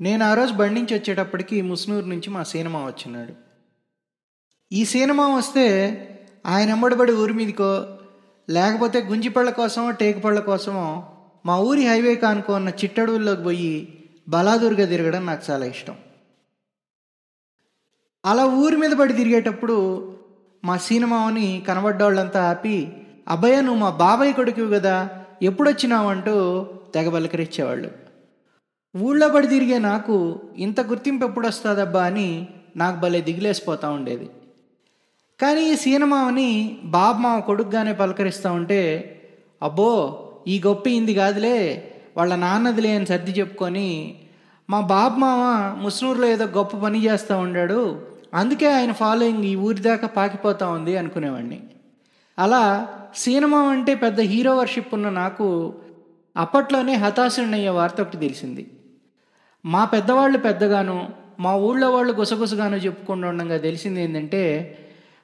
నేను ఆ రోజు బండి నుంచి వచ్చేటప్పటికి ముస్నూరు నుంచి మా సీనమా వచ్చినాడు. ఈ సినిమా వస్తే ఆయన ఎమ్మడిబడి ఊరి మీదకో లేకపోతే గుంజిపళ్ళ కోసమో టేకుపళ్ళ కోసమో మా ఊరి హైవే కానుకో ఉన్న చిట్టడవుల్లోకి పోయి బలాదూరుగా తిరగడం నాకు చాలా ఇష్టం. అలా ఊరి మీద పడి తిరిగేటప్పుడు మా సినిమాని కనబడ్డోళ్ళంతా ఆపి అబ్బాయ నువ్వు మా బాబాయ్ కొడుకు కదా ఎప్పుడొచ్చినావు? అంటూ తెగ బలకరించేవాళ్ళు ఊళ్ళో పడి తిరిగే నాకు ఇంత గుర్తింపు ఎప్పుడు వస్తుందబ్బా అని నాకు భలే దిగిలేసిపోతూ ఉండేది. కానీ ఈ సీనమావని బాబు కొడుకుగానే పలకరిస్తూ ఉంటే అబ్బో ఈ గొప్ప ఇంది కాదులే వాళ్ళ నాన్నదిలే అని సర్ది చెప్పుకొని మా బాబు మామ ముస్నూరులో ఏదో గొప్ప పని చేస్తూ ఉండాడు అందుకే ఆయన ఫాలోయింగ్ ఈ ఊరి దాకా పాకిపోతూ ఉంది అనుకునేవాడిని అలా సినిమా అంటే పెద్ద హీరో వర్షిప్ ఉన్న నాకు అప్పట్లోనే హతాశుడినయ్యే వార్త ఒకటి తెలిసింది. మా పెద్దవాళ్ళు పెద్దగాను మా ఊళ్ళో వాళ్ళు గుసగుసగాను చెప్పుకుంటూ ఉండగా తెలిసింది ఏంటంటే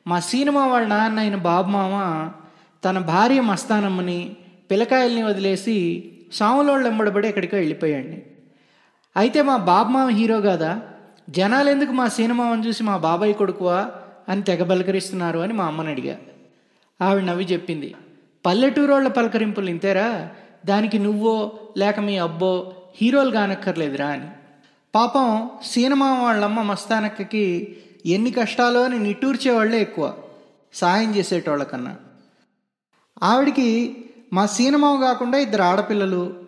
మా సినిమా వాళ్ళ నాన్న అయిన బాబు మామ తన భార్య మస్తానమ్మని పిల్లకాయల్ని వదిలేసి సాములోళ్ళు ఎంబడబడి ఎక్కడికో వెళ్ళిపోయాడు అయితే మా బాబు మామ హీరో కాదా? జనాలు ఎందుకు మా సినిమాని చూసి మా బాబాయ్ కొడుకువా అని తెగ పలకరిస్తున్నారు అని మా అమ్మని అడిగా. ఆవిడ నవ్వి చెప్పింది. పల్లెటూరోళ్ళ పలకరింపులు ఇంతేరా? దానికి నువ్వో లేక మీ అబ్బో హీరోలు కానక్కర్లేదురా అని. పాపం సినిమా వాళ్ళమ్మ మస్తానక్కకి ఎన్ని కష్టాలో అని నిట్టూర్చే వాళ్ళే ఎక్కువ సాయం చేసేటోళ్ళకన్నా. ఆవిడికి మా సీనమావ కాకుండా ఇద్దరు ఆడపిల్లలు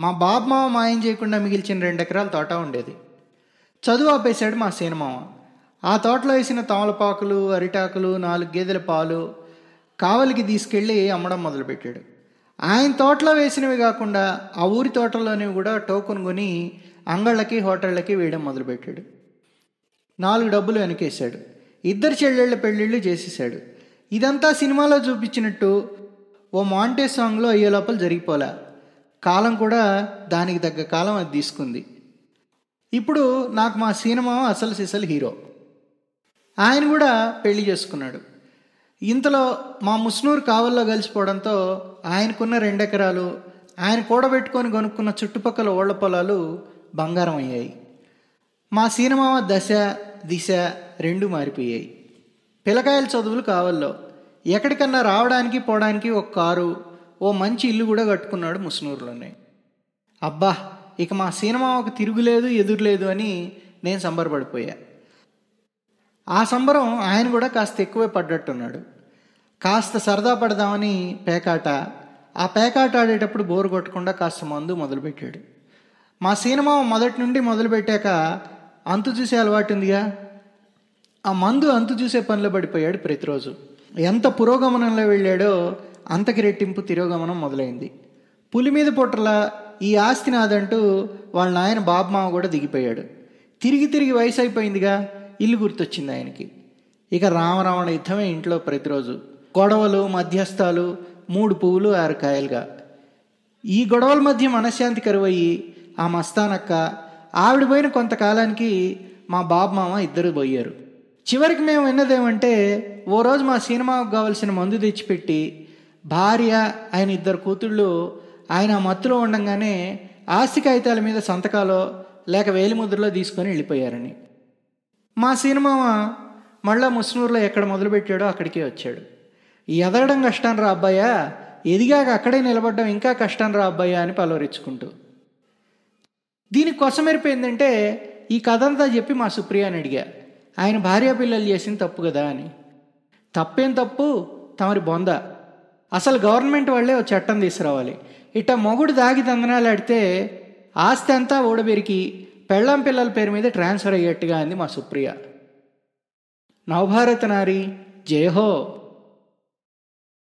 మా బాబ్మావ మాయం చేయకుండా మిగిల్చిన రెండు ఎకరాల తోట ఉండేది. చదువు ఆపేశాడు మా సీనమావ ఆ తోటలో వేసిన తమలపాకులు అరిటాకులు నాలుగు గేదెల పాలు కావలికి తీసుకెళ్ళి అమ్మడం మొదలుపెట్టాడు. ఆయన తోటలో వేసినవి కాకుండా ఆ ఊరి తోటలోనివి కూడా టోకెన్ కొని అంగళ్ళకి హోటళ్ళకి వేయడం మొదలుపెట్టాడు. నాలుగు డబ్బులు వెనకేశాడు. ఇద్దరు చెల్లెళ్ళ పెళ్ళిళ్ళు చేసేసాడు ఇదంతా సినిమాలో చూపించినట్టు ఓ మాంటే సాంగ్లో అయ్యే లోపల జరిగిపోలే. కాలం కూడా దానికి తగ్గ కాలం అది తీసుకుంది. ఇప్పుడు నాకు మా సినిమా అసలు సిసలు హీరో. ఆయన కూడా పెళ్ళి చేసుకున్నాడు. ఇంతలో మా ముస్నూరు కావల్లో కలిసిపోవడంతో ఆయనకున్న రెండెకరాలు ఆయన కూడబెట్టుకొని కొనుక్కున్న చుట్టుపక్కల ఓళ్ళ పొలాలు బంగారం అయ్యాయి. మా సినిమా దశ దిశ రెండు మారిపోయాయి. పిల్లకాయల చదువులు కావల్లో. ఎక్కడికన్నా రావడానికి పోవడానికి ఒక కారు ఓ మంచి ఇల్లు కూడా కట్టుకున్నాడు ముస్నూరులోనే. అబ్బా ఇక మా సినిమా ఒక తిరుగులేదు ఎదురులేదు అని నేను సంబరపడిపోయా. ఆ సంబరం ఆయన కూడా కాస్త ఎక్కువే పడ్డట్టున్నాడు. కాస్త సరదా పడదామని పేకాట ఆ పేకాట ఆడేటప్పుడు బోరు కొట్టకుండా కాస్త మందు మొదలుపెట్టాడు. మా సినిమా మొదటి నుండి మొదలుపెట్టాక అంతు చూసే అలవాటు ఉందిగా? ఆ మందు అంతు చూసే పనిలో పడిపోయాడు ప్రతిరోజు. ఎంత పురోగమనంలో వెళ్ళాడో అంతకి రెట్టింపు తిరోగమనం మొదలైంది. పులి మీద పొట్టల ఈ ఆస్తి నాదంటూ వాళ్ళ నాయన బాబు మామ కూడా దిగిపోయాడు. తిరిగి తిరిగి వయసు అయిపోయిందిగా? ఇల్లు గుర్తొచ్చింది ఆయనకి. ఇక రామరావణ యుద్ధమే ఇంట్లో ప్రతిరోజు. గొడవలు మధ్యస్థాలు మూడు పువ్వులు ఆరు కాయలుగా. ఈ గొడవల మధ్య మనశ్శాంతి కరువయ్యి ఆ మస్తానక్క ఆవిడ పోయిన కొంతకాలానికి మా బాబు మామ ఇద్దరు పోయారు. చివరికి మేము విన్నదేమంటే ఓ రోజు మా సినిమాకు కావలసిన మందు తెచ్చిపెట్టి భార్య ఆయన ఇద్దరు కూతుళ్ళు ఆయన మత్తులో ఉండగానే ఆస్తి కాగితాల మీద సంతకాలో లేక వేలిముద్రలో తీసుకొని వెళ్ళిపోయారని. మా సినిమా మళ్ళా ముస్నూరులో ఎక్కడ మొదలుపెట్టాడో అక్కడికే వచ్చాడు. ఎదగడం కష్టం రా అబ్బాయా. ఎదిగాక అక్కడే నిలబడ్డం ఇంకా కష్టం రా అబ్బాయా అని పలవరించుకుంటూ. దీనికి కొసమెరిపోయిందంటే ఈ కథ అంతా చెప్పి మా సుప్రియాని అడిగా. ఆయన భార్య పిల్లలు చేసింది తప్పు కదా అని. తప్పేం తప్పు? తమరి బొంద. అసలు గవర్నమెంట్ వాళ్ళే ఓ చట్టం తీసుకురావాలి. ఇట్ట మొగుడు దాగి తందనాలు ఆడితే ఆస్తి అంతా ఓడబెరికి పెళ్ళాం పిల్లల పేరు మీద ట్రాన్స్ఫర్ అయ్యేట్టుగా అంది మా సుప్రియ. నవభారత నారి జయహో.